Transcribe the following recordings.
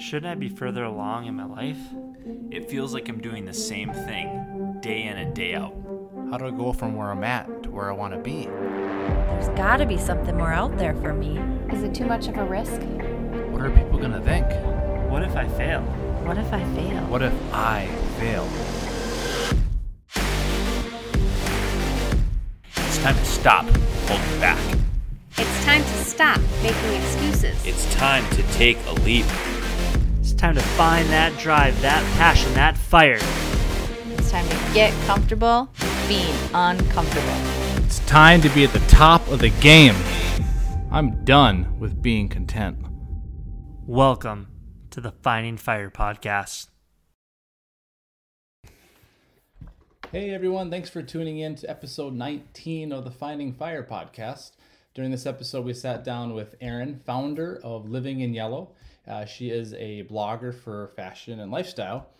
Shouldn't I be further along in my life? It feels like I'm doing the same thing day in and day out. How do I go from where I'm at to where I want to be? There's gotta be something more out there for me. Is it too much of a risk? What are people going to think? What if I fail? What if I fail? What if I fail? It's time to stop holding back. It's time to stop making excuses. It's time to take a leap. It's time to find that drive, that passion, that fire. It's time to get comfortable being uncomfortable. It's time to be at the top of the game. I'm done with being content. Welcome to the Finding Fire podcast. Hey everyone, thanks for tuning in to episode 19 of the Finding Fire podcast. During this episode, we sat down with Erin, founder of Living in Yellow. Uh, she is a blogger for fashion and lifestyle.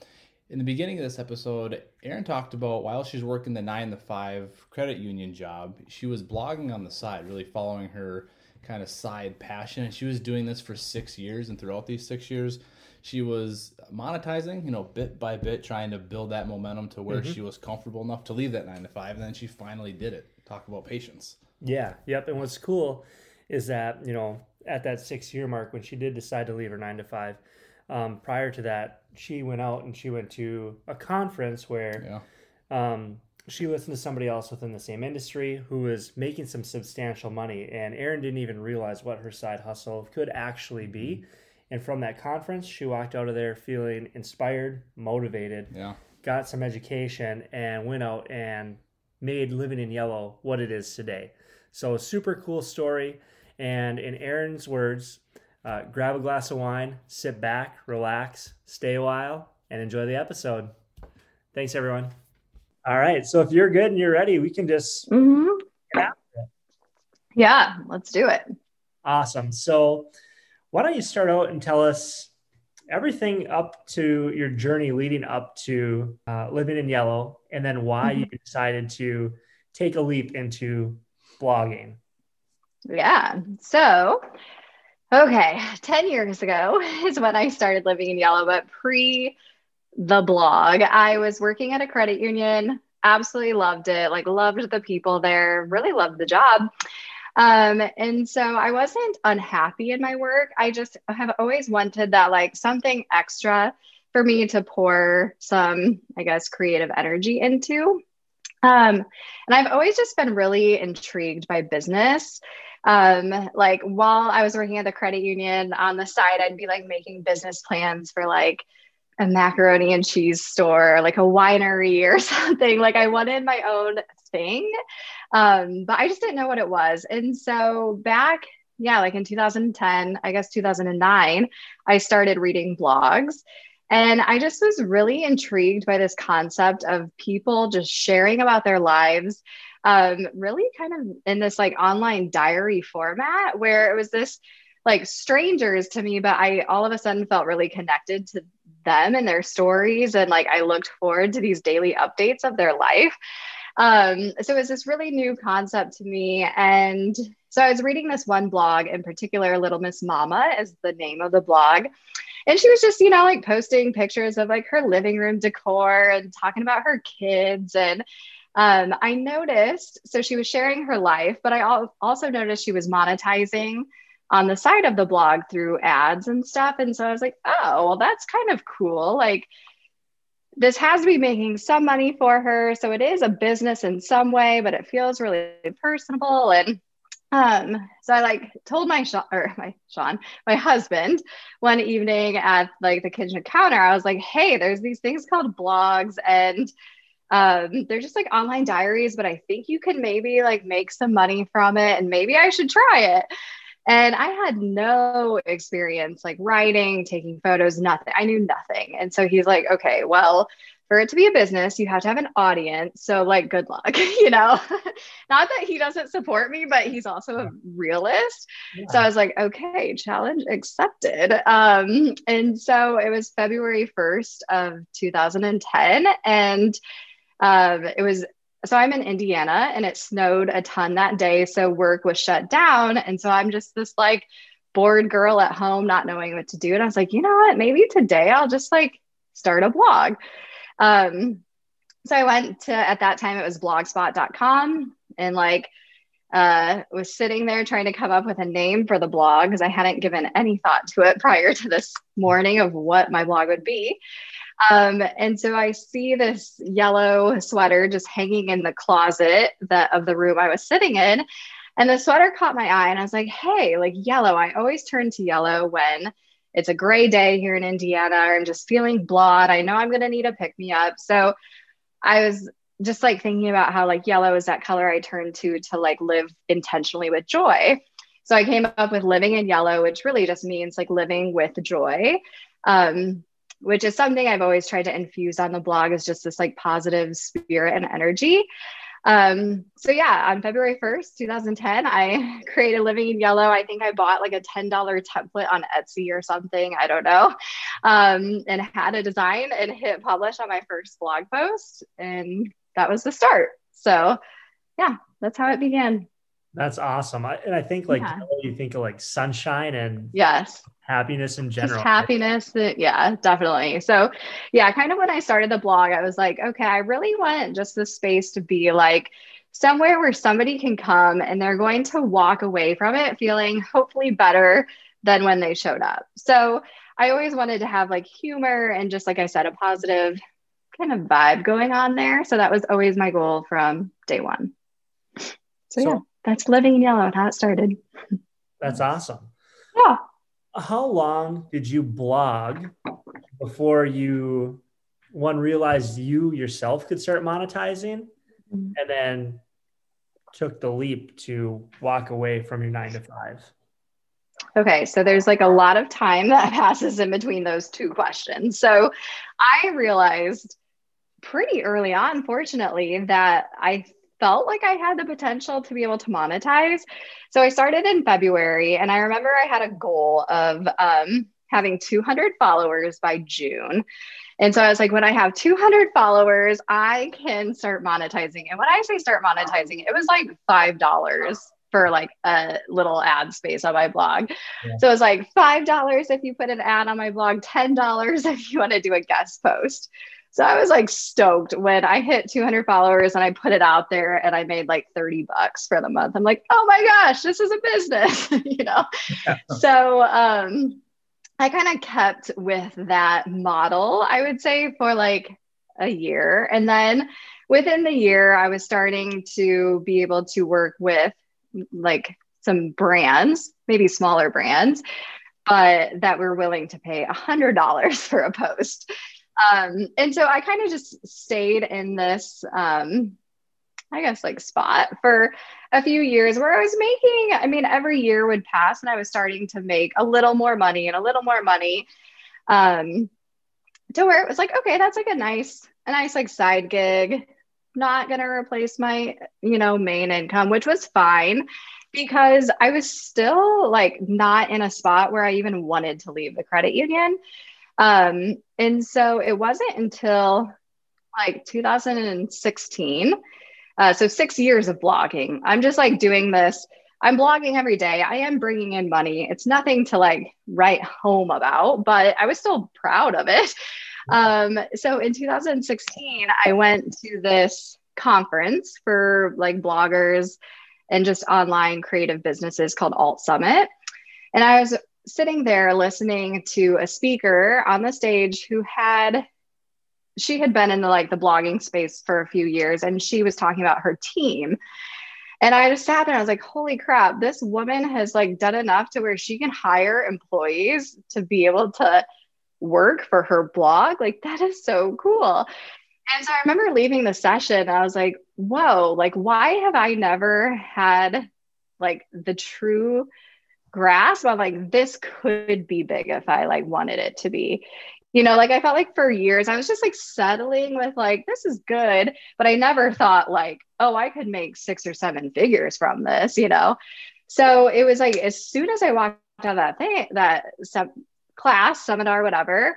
In the beginning of this episode, Erin talked about while she's working the 9 to 5 credit union job, she was blogging on the side, really following her kind of side passion. And she was doing this for six years, and throughout these six years, she was monetizing, you know, bit by bit, trying to build that momentum to where she was comfortable enough to leave that nine to five. And then she finally did it. Talk about patience. Yeah, yep. And what's cool is that, you know, at that six year mark, when she did decide to leave her nine to five, um, prior to that, she went out and she went to a conference where Yeah. um, she listened to somebody else within the same industry who was making some substantial money. And Erin didn't even realize what her side hustle could actually be. And from that conference, she walked out of there feeling inspired, motivated, Yeah. got some education, and went out and made Living in Yellow what it is today. So, super cool story. And in Erin's words, uh, grab a glass of wine, sit back, relax, stay a while, and enjoy the episode. Thanks, everyone. All right. So, if you're good and you're ready, we can just hmm it. Yeah, let's do it. Awesome. So, why don't you start out and tell us everything up to your journey leading up to uh, living in yellow, and then why you decided to take a leap into blogging? Yeah. So, okay, 10 years ago is when I started living in yellow, but pre the blog, I was working at a credit union, absolutely loved it, like, loved the people there, really loved the job. Um, and so I wasn't unhappy in my work. I just have always wanted that, like, something extra for me to pour some, I guess, creative energy into. Um, and I've always just been really intrigued by business. Um, like while I was working at the credit union on the side, I'd be like making business plans for like a macaroni and cheese store, or like a winery or something. Like I wanted my own thing. Um, but I just didn't know what it was. And so back, yeah, like in 2010, I guess 2009, I started reading blogs. And I just was really intrigued by this concept of people just sharing about their lives, um, really kind of in this like online diary format where it was this like strangers to me, but I all of a sudden felt really connected to them and their stories. And like I looked forward to these daily updates of their life. Um, so it was this really new concept to me. And so I was reading this one blog in particular, Little Miss Mama is the name of the blog. And she was just, you know, like posting pictures of like her living room decor and talking about her kids. And um, I noticed, so she was sharing her life, but I al- also noticed she was monetizing on the side of the blog through ads and stuff. And so I was like, oh, well, that's kind of cool. Like, this has to be making some money for her. So it is a business in some way, but it feels really personable. And um, so I like told my Sean or my Sean, my husband, one evening at like the kitchen counter, I was like, hey, there's these things called blogs and um, they're just like online diaries, but I think you could maybe like make some money from it and maybe I should try it. And I had no experience like writing, taking photos, nothing. I knew nothing. And so he's like, okay, well, for it to be a business, you have to have an audience. So, like, good luck, you know? Not that he doesn't support me, but he's also a realist. So I was like, okay, challenge accepted. Um, and so it was February 1st of 2010. And um, it was so I'm in Indiana and it snowed a ton that day. So work was shut down. And so I'm just this like bored girl at home, not knowing what to do. And I was like, you know what? Maybe today I'll just like start a blog. Um, so I went to, at that time, it was blogspot.com and like, uh, was sitting there trying to come up with a name for the blog because I hadn't given any thought to it prior to this morning of what my blog would be. Um, and so I see this yellow sweater just hanging in the closet that of the room I was sitting in. And the sweater caught my eye, and I was like, hey, like yellow. I always turn to yellow when it's a gray day here in Indiana. I'm just feeling blawed. I know I'm to need a pick me up. So I was just like thinking about how like yellow is that color I turn to to like live intentionally with joy. So I came up with living in yellow, which really just means like living with joy. Um, which is something I've always tried to infuse on the blog is just this like positive spirit and energy. Um, so yeah, on February 1st, 2010, I created Living in Yellow. I think I bought like a $10 template on Etsy or something. I don't know. Um, and had a design and hit publish on my first blog post. And that was the start. So yeah, that's how it began. That's awesome. I, and I think like Yeah. you think of like sunshine and Yes. Happiness in general. Just happiness. Yeah, definitely. So, yeah, kind of when I started the blog, I was like, okay, I really want just this space to be like somewhere where somebody can come and they're going to walk away from it feeling hopefully better than when they showed up. So, I always wanted to have like humor and just like I said, a positive kind of vibe going on there. So, that was always my goal from day one. So, So- yeah, that's living in yellow and how it started. That's awesome. Yeah. How long did you blog before you one realized you yourself could start monetizing Mhm. and then took the leap to walk away from your nine to five? Okay, so there's like a lot of time that passes in between those two questions. So I realized pretty early on, fortunately, that I felt like I had the potential to be able to monetize. So I started in February, and I remember I had a goal of um, having 200 followers by June. And so I was like, when I have 200 followers, I can start monetizing. And when I say start monetizing, it was like $5 for like a little ad space on my blog. Yeah. So it was like $5 if you put an ad on my blog, $10 if you want to do a guest post. So I was like stoked when I hit 200 followers and I put it out there and I made like 30 bucks for the month. I'm like, oh my gosh, this is a business, you know? so um, I kind of kept with that model, I would say, for like a year. And then within the year, I was starting to be able to work with like some brands, maybe smaller brands, but that were willing to pay a hundred dollars for a post. Um, and so I kind of just stayed in this, um, I guess, like spot for a few years where I was making, I mean, every year would pass and I was starting to make a little more money and a little more money. Um, to where it was like, okay, that's like a nice, a nice like side gig, not gonna replace my, you know, main income, which was fine because I was still like not in a spot where I even wanted to leave the credit union. Um, and so it wasn't until like 2016, uh, so six years of blogging. I'm just like doing this. I'm blogging every day. I am bringing in money. It's nothing to like write home about, but I was still proud of it. Um, so in 2016, I went to this conference for like bloggers and just online creative businesses called Alt Summit. And I was sitting there listening to a speaker on the stage who had she had been in the like the blogging space for a few years and she was talking about her team and i just sat there and i was like holy crap this woman has like done enough to where she can hire employees to be able to work for her blog like that is so cool and so i remember leaving the session i was like whoa like why have i never had like the true grasp on like this could be big if I like wanted it to be. You know, like I felt like for years I was just like settling with like this is good, but I never thought like, oh, I could make six or seven figures from this, you know. So it was like as soon as I walked out of that thing, that class, seminar, whatever,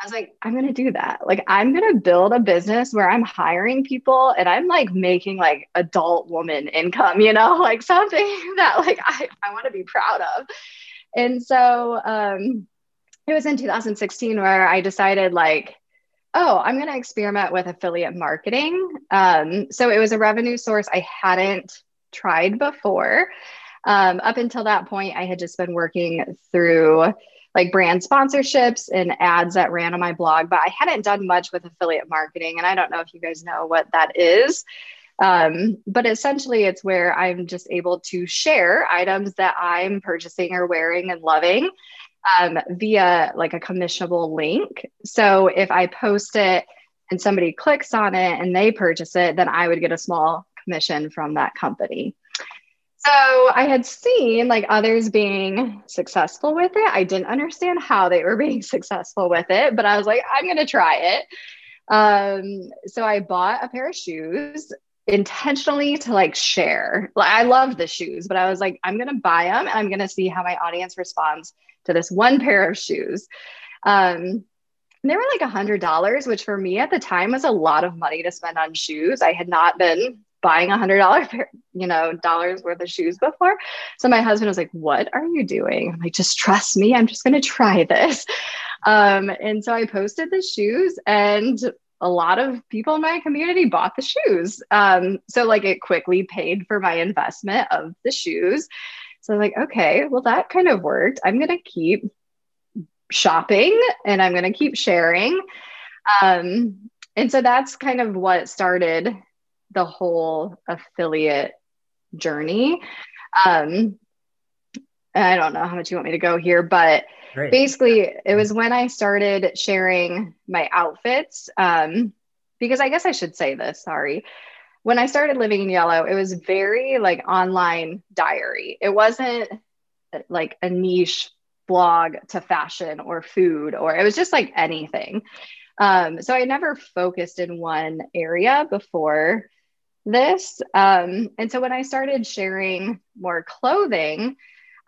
I was like, I'm gonna do that. Like, I'm gonna build a business where I'm hiring people and I'm like making like adult woman income, you know, like something that like I, I want to be proud of. And so um, it was in 2016 where I decided, like, oh, I'm going to experiment with affiliate marketing. Um, so it was a revenue source I hadn't tried before. Um, up until that point, I had just been working through like brand sponsorships and ads that ran on my blog, but I hadn't done much with affiliate marketing. And I don't know if you guys know what that is. Um, but essentially, it's where I'm just able to share items that I'm purchasing or wearing and loving um, via like a commissionable link. So if I post it and somebody clicks on it and they purchase it, then I would get a small commission from that company. So I had seen like others being successful with it. I didn't understand how they were being successful with it, but I was like, I'm going to try it. Um, so I bought a pair of shoes intentionally to like share. Like I love the shoes, but I was like, I'm going to buy them and I'm going to see how my audience responds to this one pair of shoes. Um, they were like a hundred dollars, which for me at the time was a lot of money to spend on shoes. I had not been buying a hundred dollar you know dollars worth of shoes before. So my husband was like what are you doing? I'm like just trust me. I'm just going to try this. Um, and so i posted the shoes and a lot of people in my community bought the shoes. Um, so like it quickly paid for my investment of the shoes. So I'm like okay well that kind of worked. I'm going to keep shopping and i'm going to keep sharing. Um, and so that's kind of what started the whole affiliate journey. Um, I don't know how much you want me to go here, but Great. basically, it was when I started sharing my outfits. Um, because I guess I should say this, sorry. When I started living in yellow, it was very like online diary. It wasn't like a niche blog to fashion or food, or it was just like anything. Um, so I never focused in one area before this. Um, and so when I started sharing more clothing,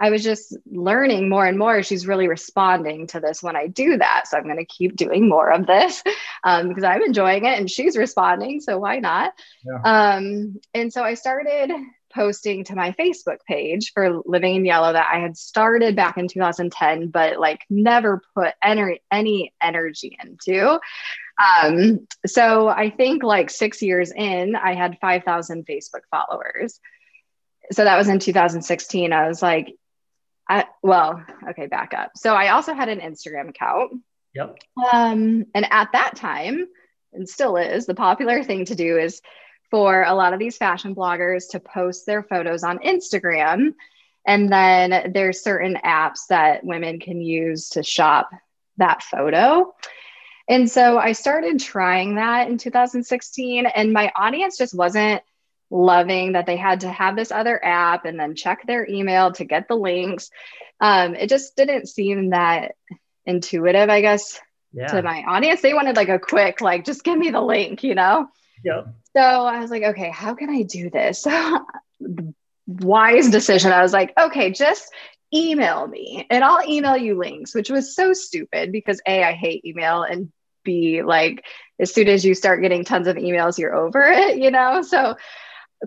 I was just learning more and more. She's really responding to this when I do that. So I'm going to keep doing more of this um, because I'm enjoying it and she's responding. So why not? Yeah. Um, and so I started posting to my Facebook page for Living in Yellow that I had started back in 2010, but like never put any, any energy into. Um, so I think like six years in, I had 5,000 Facebook followers. So that was in 2016. I was like, I, well, okay, back up. So I also had an Instagram account. Yep. Um, and at that time, and still is, the popular thing to do is for a lot of these fashion bloggers to post their photos on Instagram. And then there's certain apps that women can use to shop that photo. And so I started trying that in 2016, and my audience just wasn't loving that they had to have this other app and then check their email to get the links. Um, it just didn't seem that intuitive, I guess, yeah. to my audience. They wanted like a quick, like, just give me the link, you know? Yep. So I was like, okay, how can I do this? wise decision. I was like, okay, just email me and I'll email you links, which was so stupid because A, I hate email and B, like as soon as you start getting tons of emails, you're over it, you know? So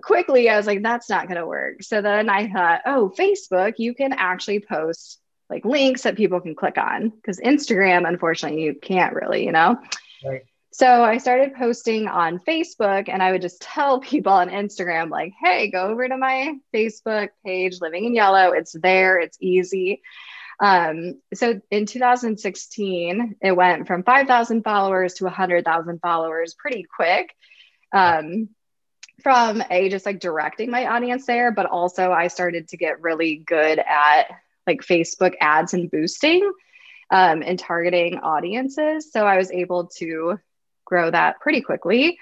quickly I was like, that's not going to work. So then I thought, oh, Facebook, you can actually post like links that people can click on because Instagram, unfortunately, you can't really, you know? Right. So I started posting on Facebook and I would just tell people on Instagram, like, hey, go over to my Facebook page, Living in Yellow. It's there, it's easy. Um, so in 2016, it went from 5,000 followers to 100,000 followers pretty quick. Um, from a just like directing my audience there, but also I started to get really good at like Facebook ads and boosting um, and targeting audiences. So I was able to grow that pretty quickly,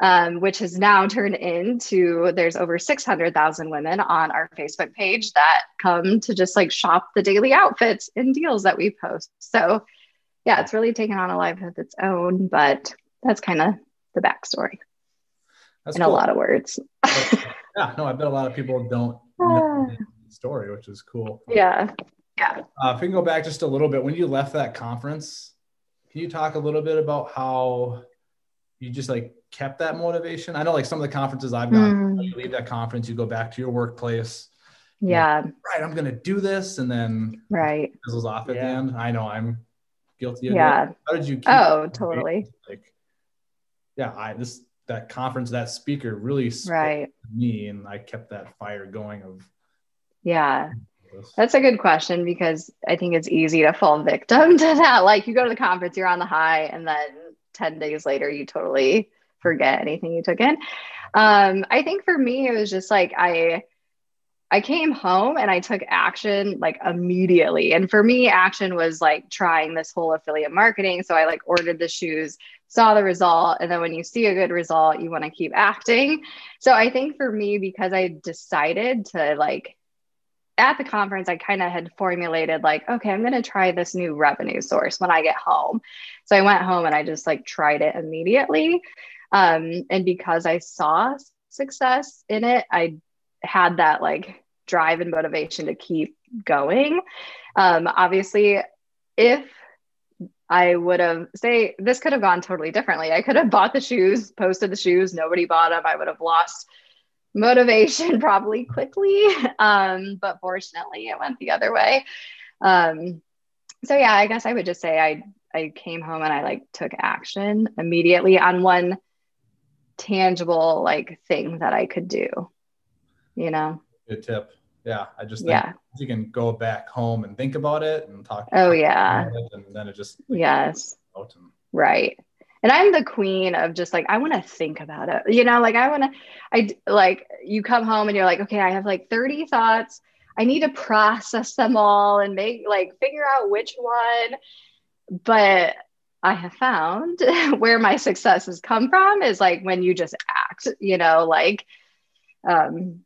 um, which has now turned into there's over 600,000 women on our Facebook page that come to just like shop the daily outfits and deals that we post. So, yeah, it's really taken on a life of its own, but that's kind of the backstory that's in cool. a lot of words. yeah, no, I bet a lot of people don't know the story, which is cool. Yeah. Yeah. Uh, if we can go back just a little bit, when you left that conference, can you talk a little bit about how you just like kept that motivation? I know like some of the conferences I've gone, mm. you leave that conference, you go back to your workplace Yeah. right, I'm gonna do this, and then Right. fizzles off at the end. I know I'm guilty of it. Yeah. How did you? Keep Oh, totally. Like, yeah, I this that conference that speaker really spoke Right. to me, and I kept that fire going of Yeah. This. That's a good question because I think it's easy to fall victim to that. Like you go to the conference, you're on the high, and then 10 days later, you totally forget anything you took in. Um, I think for me, it was just like I I came home and I took action like immediately. And for me, action was like trying this whole affiliate marketing. So I like ordered the shoes, saw the result. And then when you see a good result, you want to keep acting. So I think for me, because I decided to like at the conference, I kind of had formulated like, okay, I'm going to try this new revenue source when I get home. So I went home and I just like tried it immediately. Um, and because I saw success in it, I had that like drive and motivation to keep going. Um, obviously, if I would have say this could have gone totally differently. I could have bought the shoes, posted the shoes, nobody bought them. I would have lost motivation probably quickly. Um, but fortunately, it went the other way. Um, so yeah, I guess I would just say I I came home and I like took action immediately on one tangible like thing that I could do. You know? Good tip. Yeah, I just think Yeah. you can go back home and think about it and talk. Oh, yeah. and then it just like, Yes. Right. And I'm the queen of just like, I want to think about it. You know, like I want to, i like, you come home and you're like, okay, I have like 30 thoughts. I need to process them all and make like figure out which one. But I have found where my success has come from is like when you just act, you know, like, um,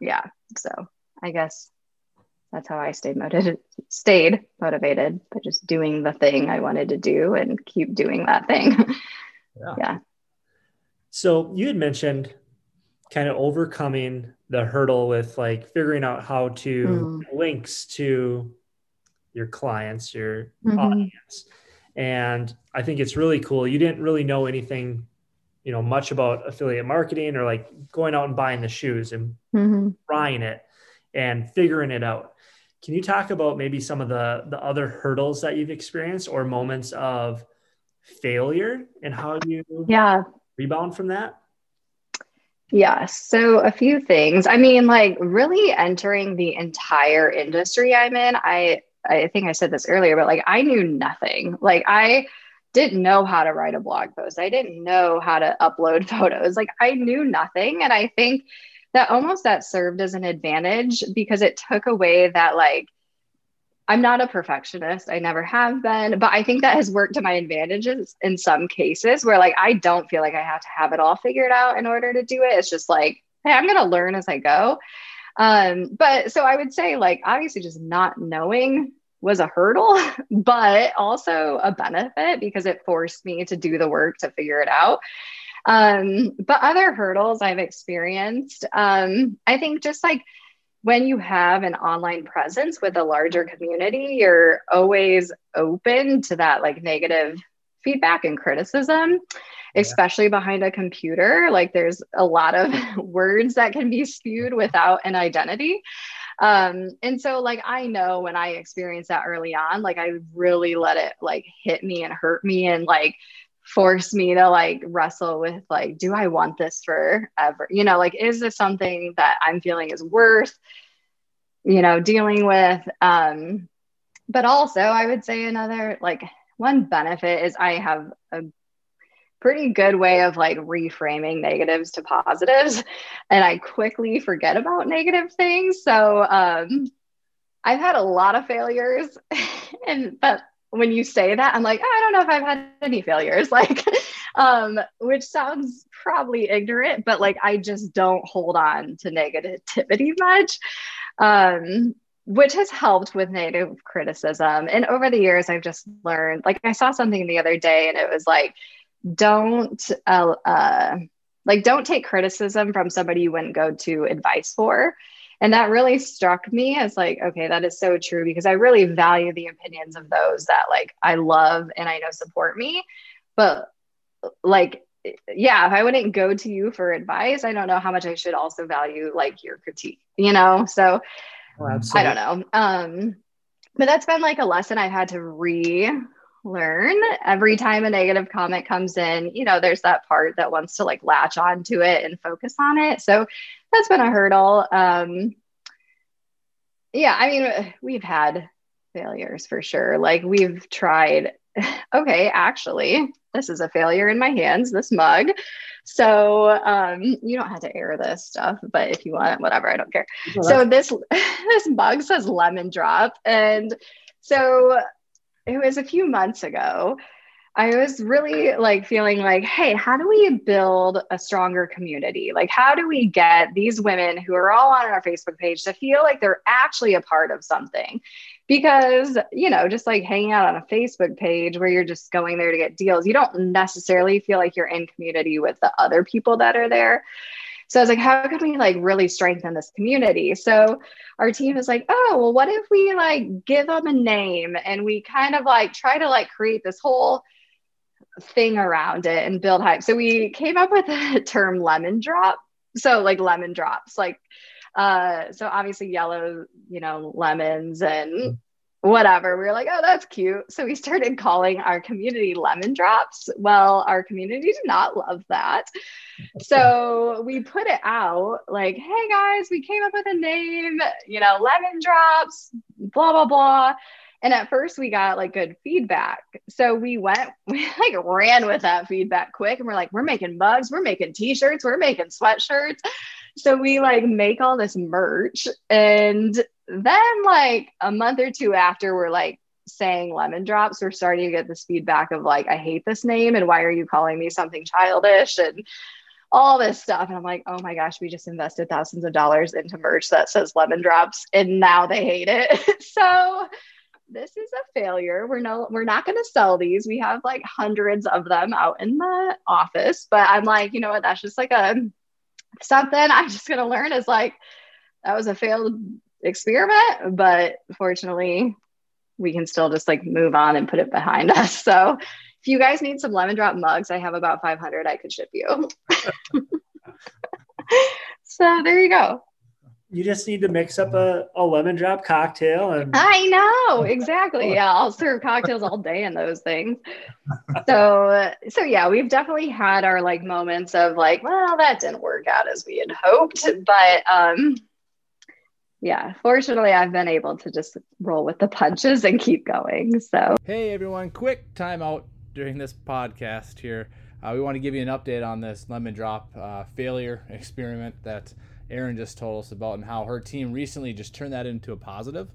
yeah. So I guess that's how I stayed motivated, stayed motivated by just doing the thing I wanted to do and keep doing that thing. Yeah. yeah. So you had mentioned kind of overcoming the hurdle with like figuring out how to links to your clients, your Mhm. audience. And I think it's really cool. You didn't really know anything, you know, much about affiliate marketing or like going out and buying the shoes and Mhm. trying it and figuring it out. Can you talk about maybe some of the the other hurdles that you've experienced or moments of failure and how you Yeah. rebound from that? Yes. So a few things. I mean, like really entering the entire industry I'm in, I I think I said this earlier, but like I knew nothing. Like I didn't know how to write a blog post. I didn't know how to upload photos. Like I knew nothing. And I think that almost that served as an advantage because it took away that like I'm not a perfectionist. I never have been, but I think that has worked to my advantages in some cases where like I don't feel like I have to have it all figured out in order to do it. It's just like, hey, I'm going to learn as I go. Um, but so I would say like obviously just not knowing was a hurdle, but also a benefit because it forced me to do the work to figure it out. Um, but other hurdles I've experienced, um, I think just like when you have an online presence with a larger community, you're always open to that like negative feedback and criticism, especially behind a computer. Like there's a lot of words that can be spewed without an identity. Um, and so like I know when I experienced that early on, like I really let it like hit me and hurt me and like force me to like wrestle with like do i want this forever? You know like is this something that i'm feeling is worth you know dealing with? Um but also i would say another like one benefit is i have a pretty good way of like reframing negatives to positives and i quickly forget about negative things. So um i've had a lot of failures and but when you say that i'm like oh, i don't know if i've had any failures. Like um which sounds probably ignorant but like i just don't hold on to negativity much um which has helped with negative criticism. And over the years i've just learned like i saw something the other day and it was like don't uh, uh like don't take criticism from somebody you wouldn't go to advice for and that really struck me as like okay that is so true because i really value the opinions of those that like i love and i know support me but like yeah, if I wouldn't go to you for advice, I don't know how much I should also value like your critique, you know? So Oh, I don't know. Um, but that's been like a lesson I've had to relearn every time a negative comment comes in. You know, there's that part that wants to like latch onto it and focus on it. So that's been a hurdle. Um, yeah, I mean, we've had failures for sure. Like we've tried, okay, actually, this is a failure in my hands, this mug. So um, you don't have to air this stuff, but if you want, whatever, I don't care. so this this mug says lemon drop, and so it was a few months ago. I was really like feeling like, hey, how do we build a stronger community? Like, how do we get these women who are all on our Facebook page to feel like they're actually a part of something? Because, you know, just like hanging out on a Facebook page where you're just going there to get deals, you don't necessarily feel like you're in community with the other people that are there. So I was like, how can we like really strengthen this community? So our team is like, oh, well, what if we like give them a name and we kind of like try to like create this whole thing around it and build hype. So we came up with the term lemon drop. So like lemon drops, like uh so obviously yellow, you know, lemons and whatever. We were like, oh, that's cute. So we started calling our community lemon drops. Well, our community did not love that. So we put it out like, hey guys, we came up with a name, you know, lemon drops, blah, blah, blah. And at first we got like good feedback. So we went, we like ran with that feedback quick and we're like, we're making mugs, we're making t-shirts, we're making sweatshirts. So we like make all this merch. And then like a month or two after we're like saying lemon drops, we're starting to get this feedback of like, I hate this name and why are you calling me something childish? And all this stuff. And I'm like, oh my gosh, we just invested thousands of dollars into merch that says lemon drops and now they hate it. so this is a failure. We're no, we're not going to sell these. We have like hundreds of them out in the office, but I'm like, you know what? That's just like a something I'm just going to learn is like, that was a failed experiment, but fortunately we can still just like move on and put it behind us. So if you guys need some lemon drop mugs, I have about 500 I could ship you. so there you go. You just need to mix up a, a lemon drop cocktail and I know exactly. Yeah, I'll serve cocktails all day in those things. So, so yeah, we've definitely had our like moments of like, well, that didn't work out as we had hoped, but um, yeah, fortunately, I've been able to just roll with the punches and keep going. So, Hey everyone, quick timeout during this podcast here. Uh, we want to give you an update on this lemon drop uh, failure experiment that Erin just told us about and how her team recently just turned that into a positive.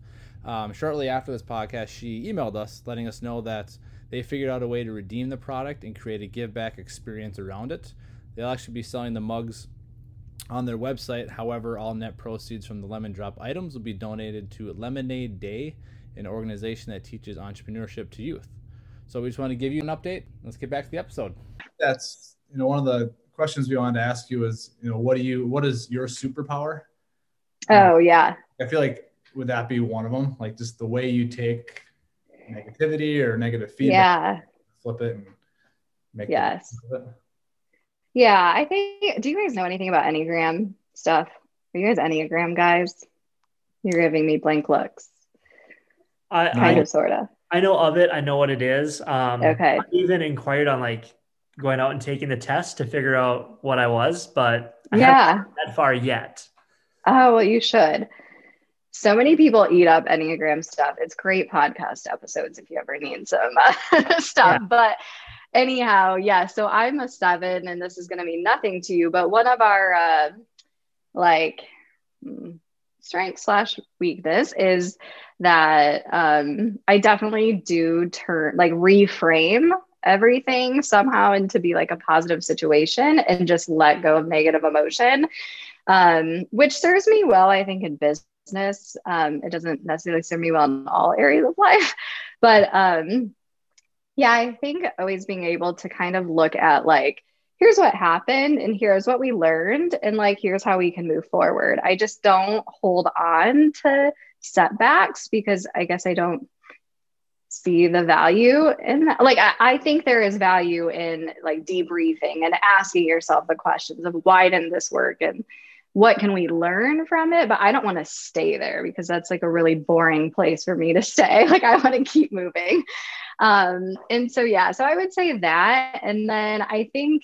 Um, shortly after this podcast, she emailed us letting us know that they figured out a way to redeem the product and create a give back experience around it. They'll actually be selling the mugs on their website. However, all net proceeds from the lemon drop items will be donated to Lemonade Day, an organization that teaches entrepreneurship to youth. So we just want to give you an update. Let's get back to the episode. That's you know one of the questions we wanted to ask you is you know what do you what is your superpower? oh yeah, I feel like would that be one of them? Like just the way you take negativity or negative feedback, yeah, flip it and make the Yes. it. yeah. I think. Do you guys know anything about Enneagram stuff? Are you guys Enneagram guys? You're giving me blank looks, I, kind I, of, sort of. I know of it. I know what it is. Um, Okay. I even inquired on like going out and taking the test to figure out what I was, but I haven't Yeah. that far yet. Oh, well, you should. So many people eat up Enneagram stuff. It's great podcast episodes if you ever need some uh, stuff. Yeah. But anyhow, yeah. So I'm a seven, and this is going to mean nothing to you. But one of our uh, like mm, strength slash weakness is that um, I definitely do turn like reframe everything somehow into be like a positive situation and just let go of negative emotion um, which serves me well, I think, in business. Um, it doesn't necessarily serve me well in all areas of life, but um, yeah, I think always being able to kind of look at like, here's what happened, and here's what we learned, and like, here's how we can move forward. I just don't hold on to setbacks because I guess I don't see the value in that. Like, I, I think there is value in like debriefing and asking yourself the questions of why didn't this work and what can we learn from it? But I don't want to stay there because that's like a really boring place for me to stay. Like, I want to keep moving. Um, and so, yeah, so I would say that. And then I think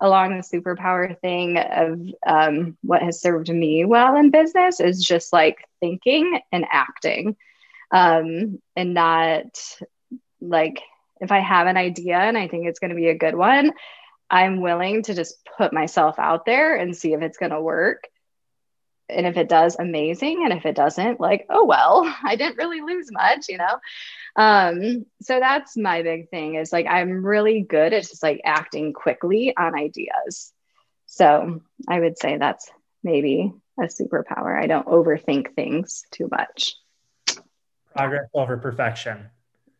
along the superpower thing of um, what has served me well in business is just like thinking and acting um, and not like if I have an idea and I think it's going to be a good one, I'm willing to just put myself out there and see if it's going to work. And if it does, amazing. And if it doesn't, like, oh, well, I didn't really lose much, you know? Um, so that's my big thing is like, I'm really good at just like acting quickly on ideas. So I would say that's maybe a superpower. I don't overthink things too much. Progress over perfection.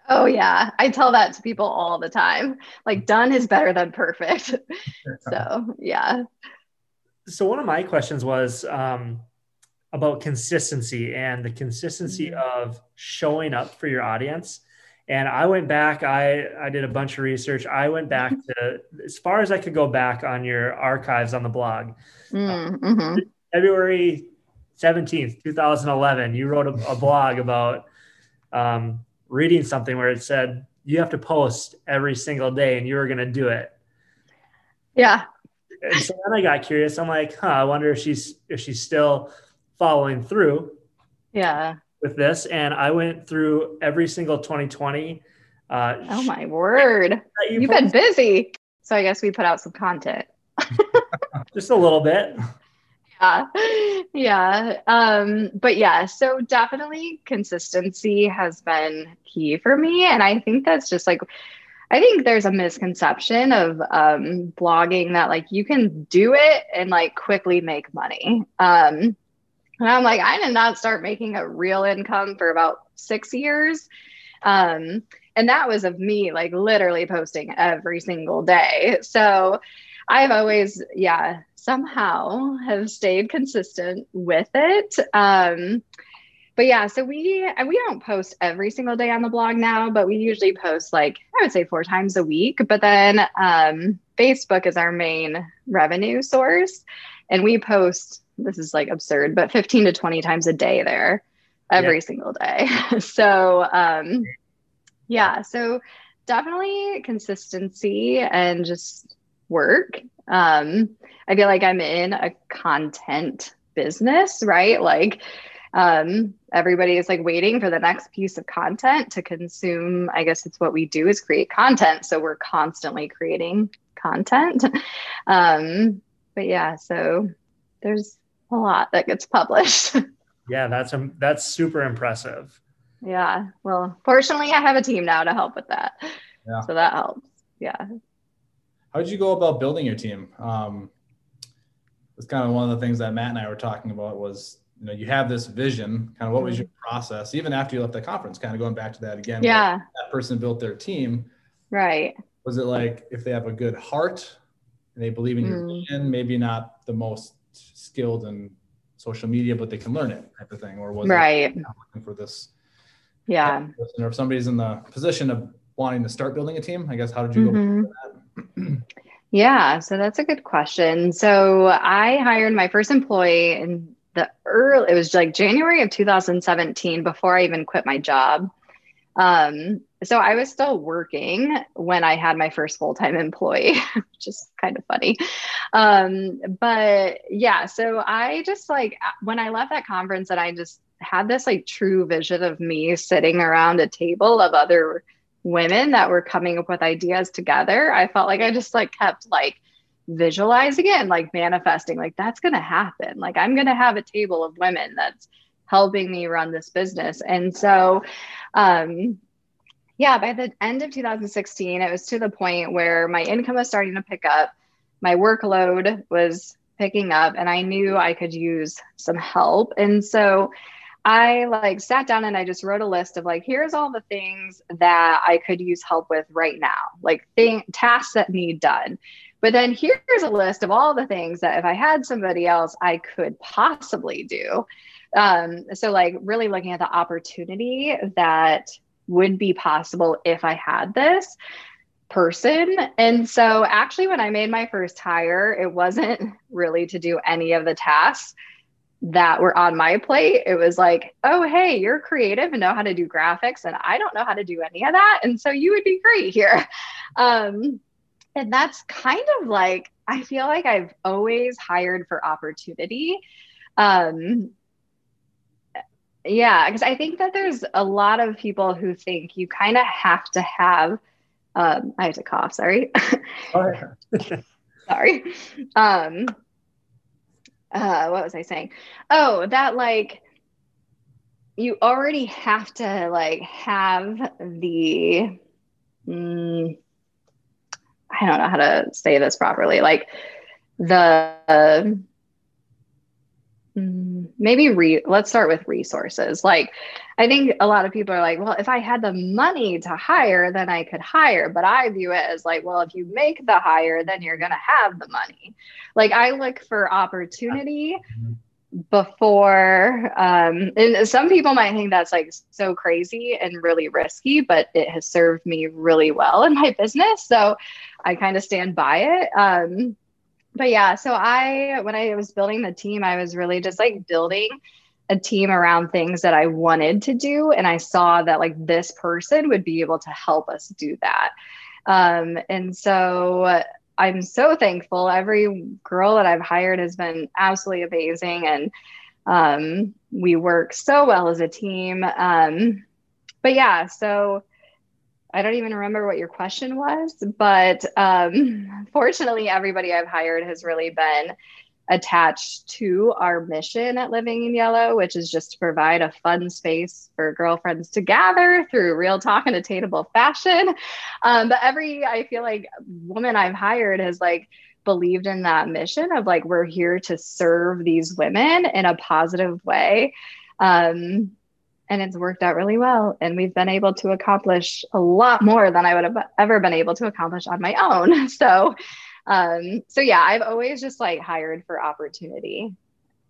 Oh yeah, I tell that to people all the time. Like done is better than perfect. so yeah. So one of my questions was um, about consistency and the consistency mm-hmm. of showing up for your audience. And I went back. I I did a bunch of research. I went back to as far as I could go back on your archives on the blog. Mm, mm-hmm. February seventeenth, two thousand eleven. You wrote a, a blog about um, reading something where it said you have to post every single day and you were going to do it. Yeah. And so then I got curious. I'm like, huh, I wonder if she's if she's still following through. Yeah. With this, and I went through every single 2020. Uh, oh my word! You You've been busy. So I guess we put out some content. Just a little bit yeah. Yeah. Um but yeah so definitely consistency has been key for me. And i think that's just like i think there's a misconception of um blogging that like you can do it and like quickly make money. Um and i'm like i did not start making a real income for about six years. Um and that was of me like literally posting every single day. So I've always, yeah, somehow have stayed consistent with it. Um, but yeah, so we we don't post every single day on the blog now, but we usually post like I would say four times a week. But then um, Facebook is our main revenue source, and we post. This is like absurd, but 15 to 20 times a day there, every yeah. single day. so um, yeah, so definitely consistency and just work. Um, I feel like I'm in a content business, right? Like um, everybody is like waiting for the next piece of content to consume. I guess it's what we do is create content. So we're constantly creating content. Um, but yeah, so there's a lot that gets published. yeah, that's um, that's super impressive. Yeah. Well, fortunately, I have a team now to help with that. Yeah. So that helps. Yeah. How did you go about building your team? Um, it's kind of one of the things that Matt and I were talking about was, you know, you have this vision, kind of what was mm-hmm. your process, even after you left the conference, kind of going back to that again. Yeah. That person built their team. Right. Was it like if they have a good heart and they believe in your mm. vision, maybe not the most skilled in social media, but they can learn it type of thing? Or was right. it looking for this? Yeah. Or if somebody's in the position of wanting to start building a team, I guess, how did you mm-hmm. go yeah, so that's a good question. So I hired my first employee in the early, it was like January of 2017 before I even quit my job. Um, so I was still working when I had my first full time employee, which is kind of funny. Um, but yeah, so I just like when I left that conference, and I just had this like true vision of me sitting around a table of other women that were coming up with ideas together, I felt like I just like kept like visualizing it and like manifesting like that's going to happen. Like I'm going to have a table of women that's helping me run this business. And so um yeah, by the end of 2016, it was to the point where my income was starting to pick up, my workload was picking up, and I knew I could use some help. And so I like sat down and I just wrote a list of like, here's all the things that I could use help with right now, like thing tasks that need done. But then here's a list of all the things that if I had somebody else, I could possibly do. Um, so like really looking at the opportunity that would be possible if I had this person. And so, actually, when I made my first hire, it wasn't really to do any of the tasks that were on my plate. It was like, oh, hey, you're creative and know how to do graphics, and I don't know how to do any of that. And so, you would be great here. Um, and that's kind of like, I feel like I've always hired for opportunity. Um, yeah, because I think that there's a lot of people who think you kind of have to have. Um, I had to cough. Sorry. sorry. Um, uh, what was I saying? Oh, that like you already have to like have the. Mm, I don't know how to say this properly. Like the. Uh, maybe re- let's start with resources. Like i think a lot of people are like well if i had the money to hire then i could hire. But i view it as like well if you make the hire then you're going to have the money. Like i look for opportunity before um and some people might think that's like so crazy and really risky but it has served me really well in my business. So i kind of stand by it. Um but yeah, so I when I was building the team, I was really just like building a team around things that I wanted to do, and I saw that like this person would be able to help us do that. Um, and so I'm so thankful. Every girl that I've hired has been absolutely amazing, and um, we work so well as a team. Um, but yeah, so I don't even remember what your question was, but um, fortunately, everybody I've hired has really been attached to our mission at Living in Yellow, which is just to provide a fun space for girlfriends to gather through real talk and attainable fashion. Um, but every, I feel like, woman I've hired has like believed in that mission of like, we're here to serve these women in a positive way. Um, and it's worked out really well and we've been able to accomplish a lot more than i would have ever been able to accomplish on my own. So um so yeah i've always just like hired for opportunity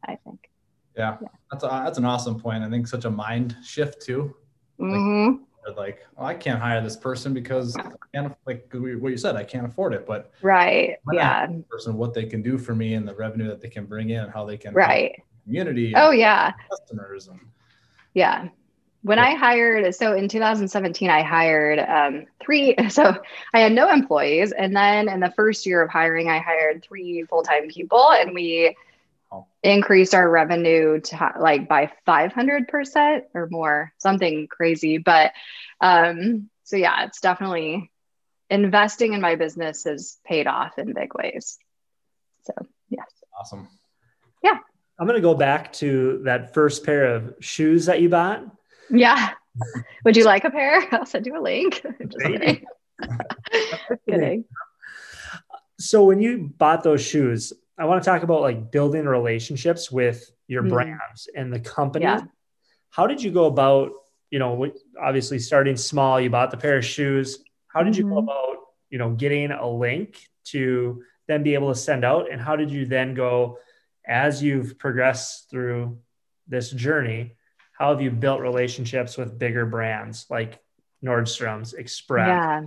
i think. Yeah, yeah. that's a, that's an awesome point. I think such a mind shift too. Mm-hmm. like, like oh, i can't hire this person because i can't like what you said i can't afford it. But right yeah. person what they can do for me and the revenue that they can bring in and how they can right. community oh yeah. customers and yeah. When I hired, so in 2017, I hired um, three. So I had no employees. And then in the first year of hiring, I hired three full time people and we increased our revenue to like by 500% or more, something crazy. But um, so yeah, it's definitely investing in my business has paid off in big ways. So, yes. Awesome. Yeah. I'm going to go back to that first pair of shoes that you bought. Yeah. Would you like a pair? I'll send you a link. Just kidding. kidding. So when you bought those shoes, I want to talk about like building relationships with your mm. brands and the company. Yeah. How did you go about, you know, obviously starting small, you bought the pair of shoes. How did mm-hmm. you go mm-hmm. about, you know, getting a link to then be able to send out? And how did you then go, as you've progressed through this journey, how have you built relationships with bigger brands like Nordstrom's, Express? Yeah.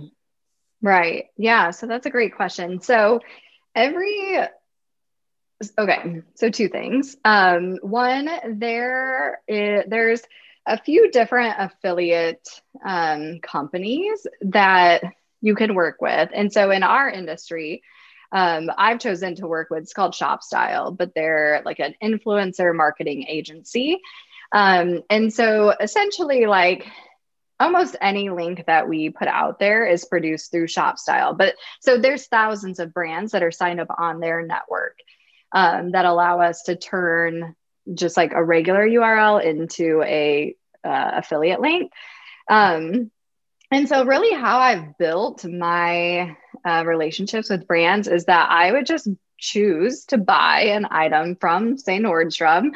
Right. Yeah. So that's a great question. So every okay, so two things. Um, one, there is, there's a few different affiliate um, companies that you can work with. And so in our industry, um, I've chosen to work with. It's called Shop Style, but they're like an influencer marketing agency. Um, and so essentially, like almost any link that we put out there is produced through Shop Style. But so there's thousands of brands that are signed up on their network um, that allow us to turn just like a regular URL into a uh, affiliate link. Um, and so, really, how I've built my uh, relationships with brands is that I would just choose to buy an item from, say, Nordstrom,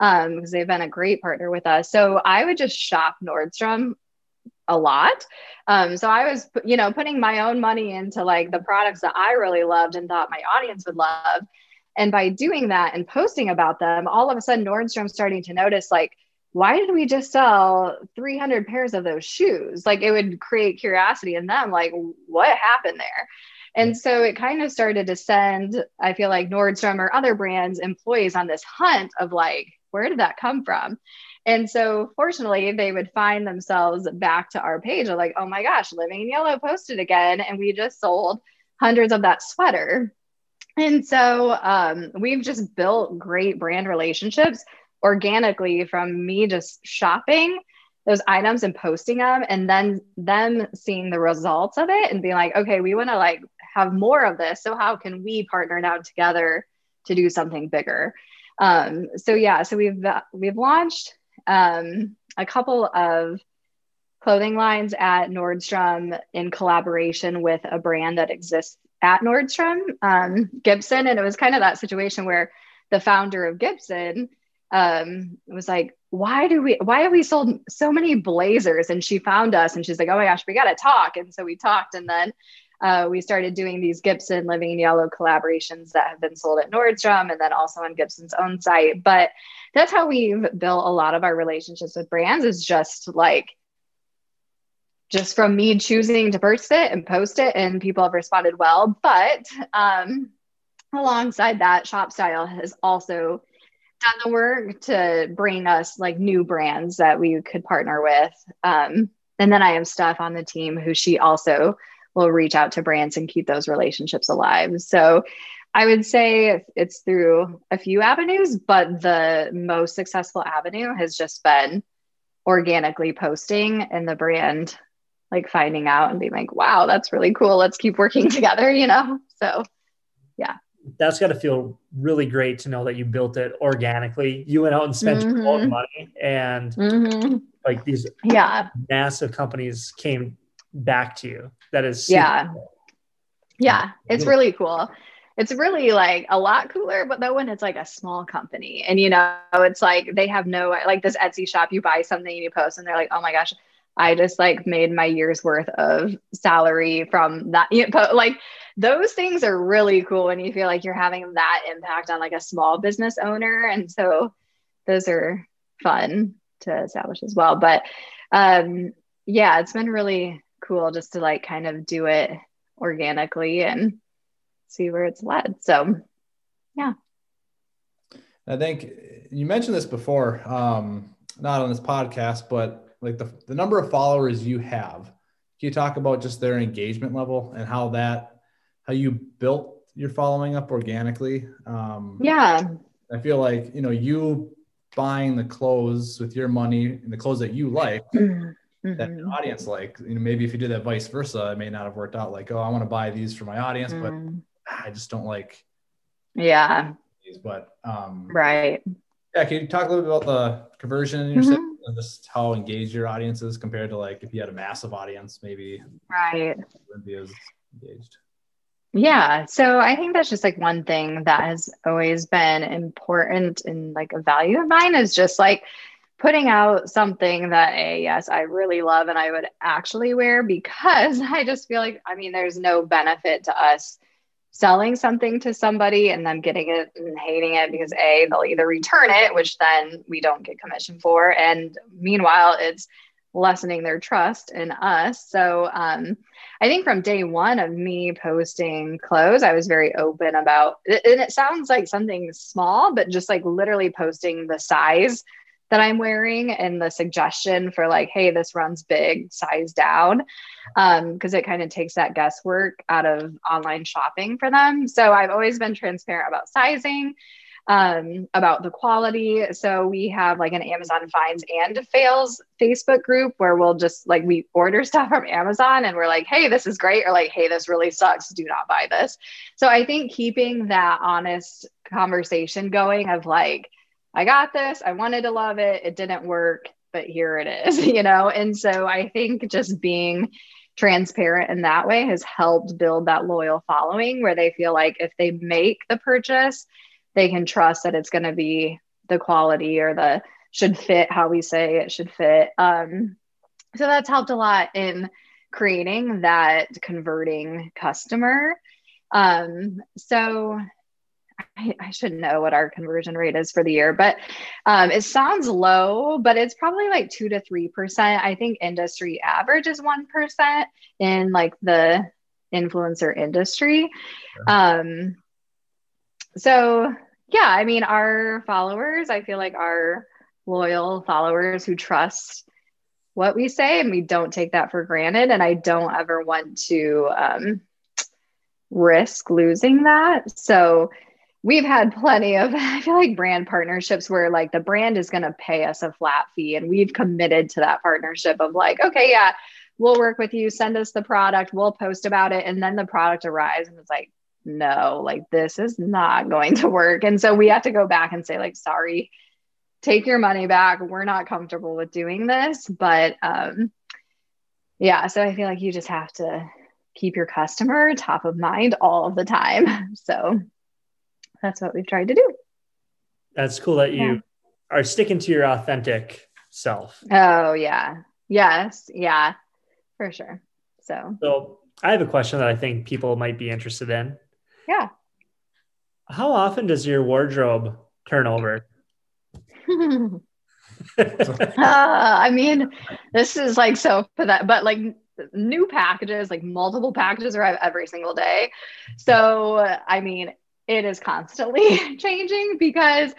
um, because they've been a great partner with us. So I would just shop Nordstrom a lot. Um, so I was, you know, putting my own money into like the products that I really loved and thought my audience would love. And by doing that and posting about them, all of a sudden Nordstrom's starting to notice like, why did we just sell 300 pairs of those shoes? Like it would create curiosity in them, like, what happened there? And so it kind of started to send, I feel like Nordstrom or other brands employees on this hunt of like, where did that come from? And so fortunately, they would find themselves back to our page of like, oh my gosh, Living in Yellow posted again. And we just sold hundreds of that sweater. And so um, we've just built great brand relationships organically from me just shopping those items and posting them and then them seeing the results of it and being like okay we want to like have more of this. So how can we partner now together to do something bigger? Um, so yeah so we've we've launched um, a couple of clothing lines at nordstrom in collaboration with a brand that exists at nordstrom um, gibson. And it was kind of that situation where the founder of gibson um, was like, why do we, why have we sold so many blazers? And she found us and she's like, oh my gosh, we got to talk. And so we talked. And then uh, we started doing these Gibson Living in Yellow collaborations that have been sold at Nordstrom and then also on Gibson's own site. But that's how we've built a lot of our relationships with brands is just like, just from me choosing to post it and post it, and people have responded well. But um, alongside that, Shop Style has also done the work to bring us like new brands that we could partner with. Um, and then I have Steph on the team who she also will reach out to brands and keep those relationships alive. So I would say it's through a few avenues, but the most successful avenue has just been organically posting and the brand like finding out and being like, wow, that's really cool. Let's keep working together, you know? So that's got to feel really great to know that you built it organically. You went out and spent mm-hmm. your own money, and mm-hmm. like these yeah massive companies came back to you. That is yeah, cool. yeah. It's really cool. It's really like a lot cooler, but though when it's like a small company and you know, it's like they have no like this Etsy shop, you buy something and you post, and they're like, oh my gosh, I just like made my year's worth of salary from that. You know, like those things are really cool when you feel like you're having that impact on like a small business owner. And so those are fun to establish as well. But um, yeah, it's been really cool just to like kind of do it organically and see where it's led. So yeah. I think you mentioned this before, um, not on this podcast, but like the, the number of followers you have. Can you talk about just their engagement level and how that how you built your following up organically. Um, yeah. I feel like, you know, you buying the clothes with your money and the clothes that you like mm-hmm. that an audience like, you know, maybe if you did that vice versa, it may not have worked out like, oh, I want to buy these for my audience, mm-hmm. but I just don't like. Yeah. These, but, um, right. Yeah. Can you talk a little bit about the conversion in your mm-hmm. And just how engaged your audience is compared to like if you had a massive audience, maybe. Right. Wouldn't be as engaged. Yeah. So I think that's just like one thing that has always been important and like a value of mine is just like putting out something that a yes, I really love and I would actually wear because I just feel like I mean there's no benefit to us selling something to somebody and them getting it and hating it because a they'll either return it which then we don't get commission for and meanwhile it's lessening their trust in us. So um, I think from day one of me posting clothes, I was very open about, and it sounds like something small, but just like literally posting the size that I'm wearing and the suggestion for like, hey, this runs big, size down, because um, it kind of takes that guesswork out of online shopping for them. So I've always been transparent about sizing um, about the quality. So we have like an Amazon finds and fails Facebook group where we'll just like we order stuff from Amazon and we're like, hey, this is great, or like, hey, this really sucks. Do not buy this. So I think keeping that honest conversation going of like, I got this, I wanted to love it, it didn't work, but here it is, you know? And so I think just being transparent in that way has helped build that loyal following where they feel like if they make the purchase, they can trust that it's going to be the quality or the should fit how we say it should fit. Um, so that's helped a lot in creating that converting customer. Um, so I, I, should know what our conversion rate is for the year, but um, it sounds low, but it's probably like two to three percent. I think industry average is one percent in like the influencer industry. Um, so yeah, I mean, our followers, I feel like our loyal followers who trust what we say and we don't take that for granted. And I don't ever want to um, risk losing that. So we've had plenty of, I feel like brand partnerships where like the brand is going to pay us a flat fee and we've committed to that partnership of like, okay, yeah, we'll work with you, send us the product, we'll post about it. And then the product arrives and it's like, no, like this is not going to work. And so we have to go back and say, like, sorry, take your money back. We're not comfortable with doing this. But um, yeah, so I feel like you just have to keep your customer top of mind all of the time. So that's what we've tried to do. That's cool that you yeah. are sticking to your authentic self. Oh, yeah. Yes. Yeah, for sure. So, so I have a question that I think people might be interested in. Yeah. How often does your wardrobe turn over? uh, I mean, this is like so for that, but like new packages, like multiple packages arrive every single day. So, I mean, it is constantly changing because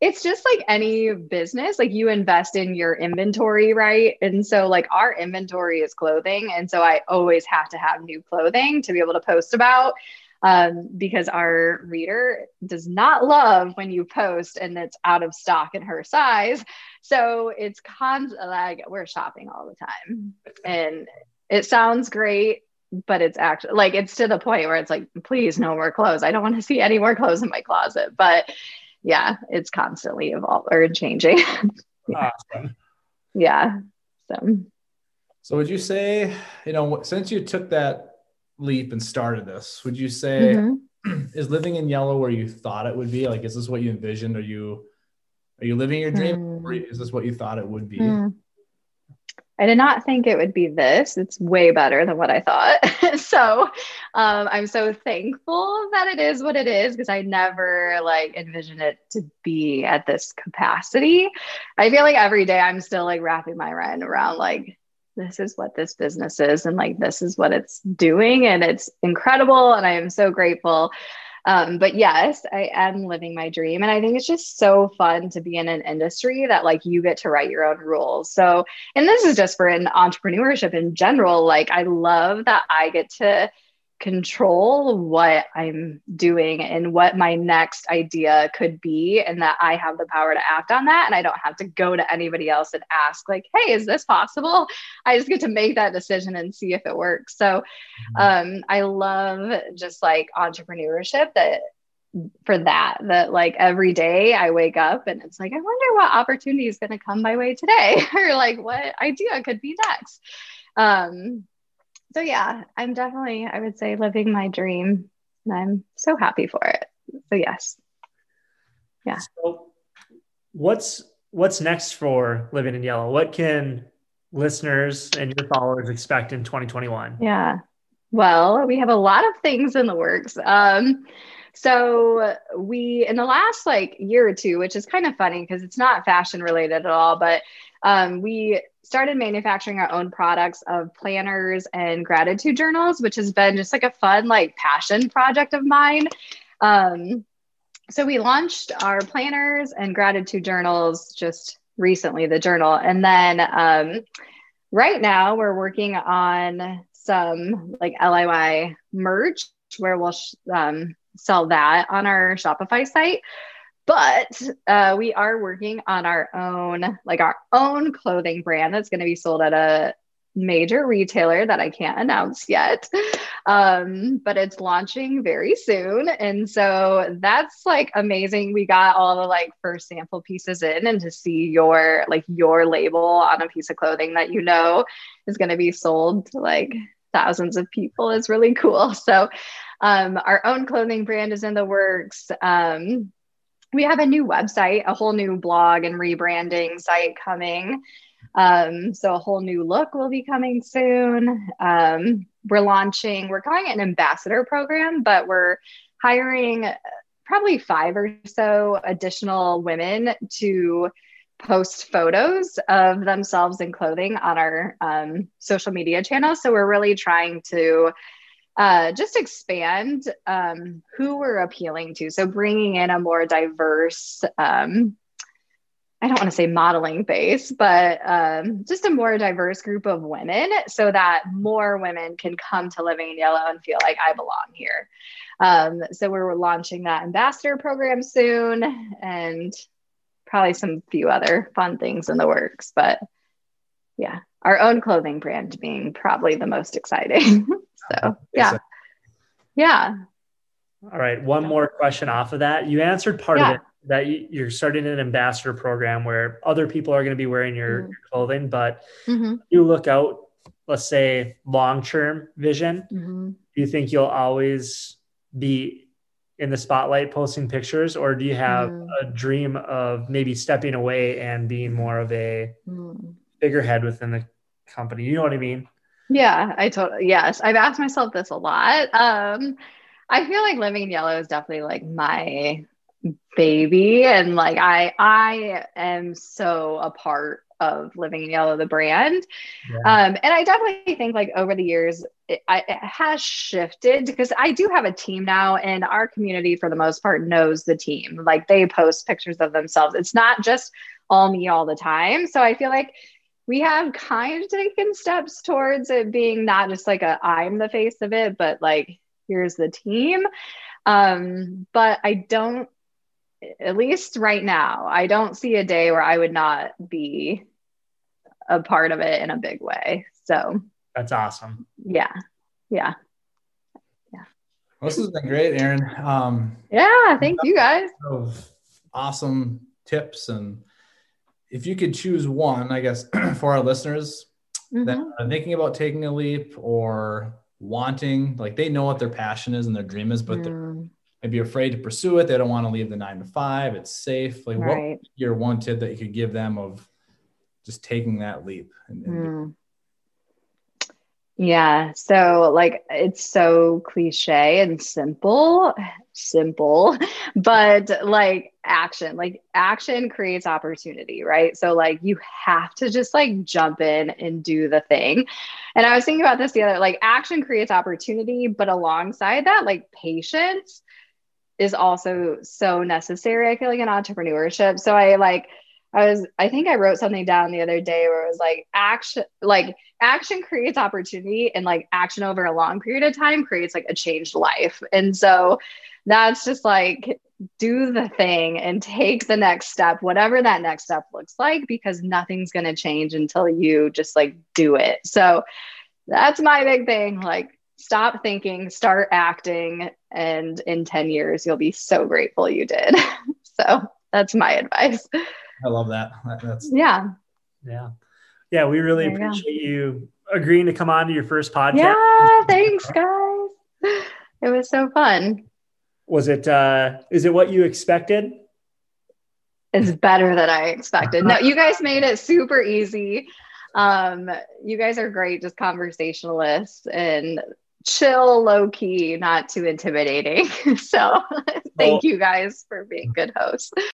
it's just like any business like you invest in your inventory right and so like our inventory is clothing and so i always have to have new clothing to be able to post about um, because our reader does not love when you post and it's out of stock in her size. So it's cons like we're shopping all the time, and it sounds great, but it's actually like it's to the point where it's like, please, no more clothes. I don't want to see any more clothes in my closet. But yeah, it's constantly evolving or changing. yeah. Awesome. yeah. So. So would you say, you know, since you took that leap and started this, would you say mm-hmm. is living in yellow where you thought it would be? Like, is this what you envisioned? Are you are you living your dream, mm. or is this what you thought it would be? Mm. I did not think it would be this. It's way better than what I thought. so um, I'm so thankful that it is what it is because I never like envisioned it to be at this capacity. I feel like every day I'm still like wrapping my mind around like this is what this business is and like this is what it's doing and it's incredible and i am so grateful um, but yes i am living my dream. And i think it's just so fun to be in an industry that like you get to write your own rules. So and this is just for an entrepreneurship in general. Like i love that i get to control what I'm doing and what my next idea could be, and that I have the power to act on that. And I don't have to go to anybody else and ask, like, hey, is this possible? I just get to make that decision and see if it works. So mm-hmm. um, I love just like entrepreneurship that for that that like every day i wake up and it's like i wonder what opportunity is going to come my way today or like what idea could be next um so yeah, I'm definitely, I would say, living my dream, and I'm so happy for it. So yes, yeah. So what's what's next for Living in Yellow? What can listeners and your followers expect in 2021? Yeah. Well, we have a lot of things in the works. Um, so we in the last like year or two, which is kind of funny because it's not fashion related at all, but um, we started manufacturing our own products of planners and gratitude journals, which has been just like a fun, like passion project of mine. Um, so we launched our planners and gratitude journals just recently, the journal. And then um, right now we're working on some like LIY merch where we'll um, sell that on our Shopify site but uh, we are working on our own like our own clothing brand that's going to be sold at a major retailer that i can't announce yet. Um, but it's launching very soon. And so that's like amazing. We got all the like first sample pieces in and to see your like your label on a piece of clothing that you know is going to be sold to like thousands of people is really cool. So um, our own clothing brand is in the works. Um, we have a new website, a whole new blog and rebranding site coming. Um, so a whole new look will be coming soon. Um, we're launching, we're calling it an ambassador program, but we're hiring probably five or so additional women to post photos of themselves in clothing on our um, social media channels. So we're really trying to uh, just expand um, who we're appealing to. So bringing in a more diverse, um, I don't want to say modeling base, but um, just a more diverse group of women so that more women can come to Living in Yellow and feel like I belong here. Um, so we're launching that ambassador program soon and probably some few other fun things in the works. But yeah, our own clothing brand being probably the most exciting. so yeah. Yeah. All right. One more question off of that. You answered part Yeah. of it that you- you're starting an ambassador program where other people are going to be wearing your, Mhm. your clothing, but Mhm, you look out, let's say long term vision. mhm. Do you think you'll always be in the spotlight posting pictures, or do you have Mm. a dream of maybe stepping away and being more of a Mm. figurehead within the company? You know what I mean? Yeah, I totally yes. I've asked myself this a lot. Um, I feel like living in yellow is definitely like my baby, and like I I am so a part of living in yellow, the brand. Yeah. Um, and I definitely think like over the years it, I, it has shifted because I do have a team now, and our community for the most part knows the team. Like they post pictures of themselves. It's not just all me all the time. So I feel like we have kind of taken steps towards it being not just like a I'm the face of it, but like here's the team. Um, but I don't, at least right now, I don't see a day where I would not be a part of it in a big way. So That's awesome. yeah, yeah, Well, this has been great, Erin. Um, yeah. Thank you guys. of awesome tips and if you could choose one, I guess for our listeners that Mhm. are thinking about taking a leap or wanting, like they know what their passion is and their dream is, but they're Mm, maybe afraid to pursue it. They don't want to leave the nine to five. It's safe. Like what your one tip that you could give them of just taking that leap and, and Mm. Yeah. So, like, it's so cliche and simple, simple, but like action, like, action creates opportunity, right? So, like, you have to just like jump in and do the thing. And I was thinking about this the other, like, action creates opportunity, but alongside that, like, patience is also so necessary. I feel like in entrepreneurship. So, I like, I was, I think I wrote something down the other day where it was like action, like action creates opportunity and like action over a long period of time creates like a changed life. And so that's just like do the thing and take the next step, whatever that next step looks like, because nothing's going to change until you just like do it. So that's my big thing. Like, stop thinking, start acting. And in 10 years, you'll be so grateful you did. so that's my advice. I love that. That- That's Yeah. Yeah. Yeah. We really There appreciate you agreeing to come on to your first podcast. Yeah. Thanks, guys. It was so fun. Was it, uh, is it what you expected? It's better than I expected. No, you guys made it super easy. Um, you guys are great, just conversationalists and chill, low key, not too intimidating. So thank you guys for being good hosts.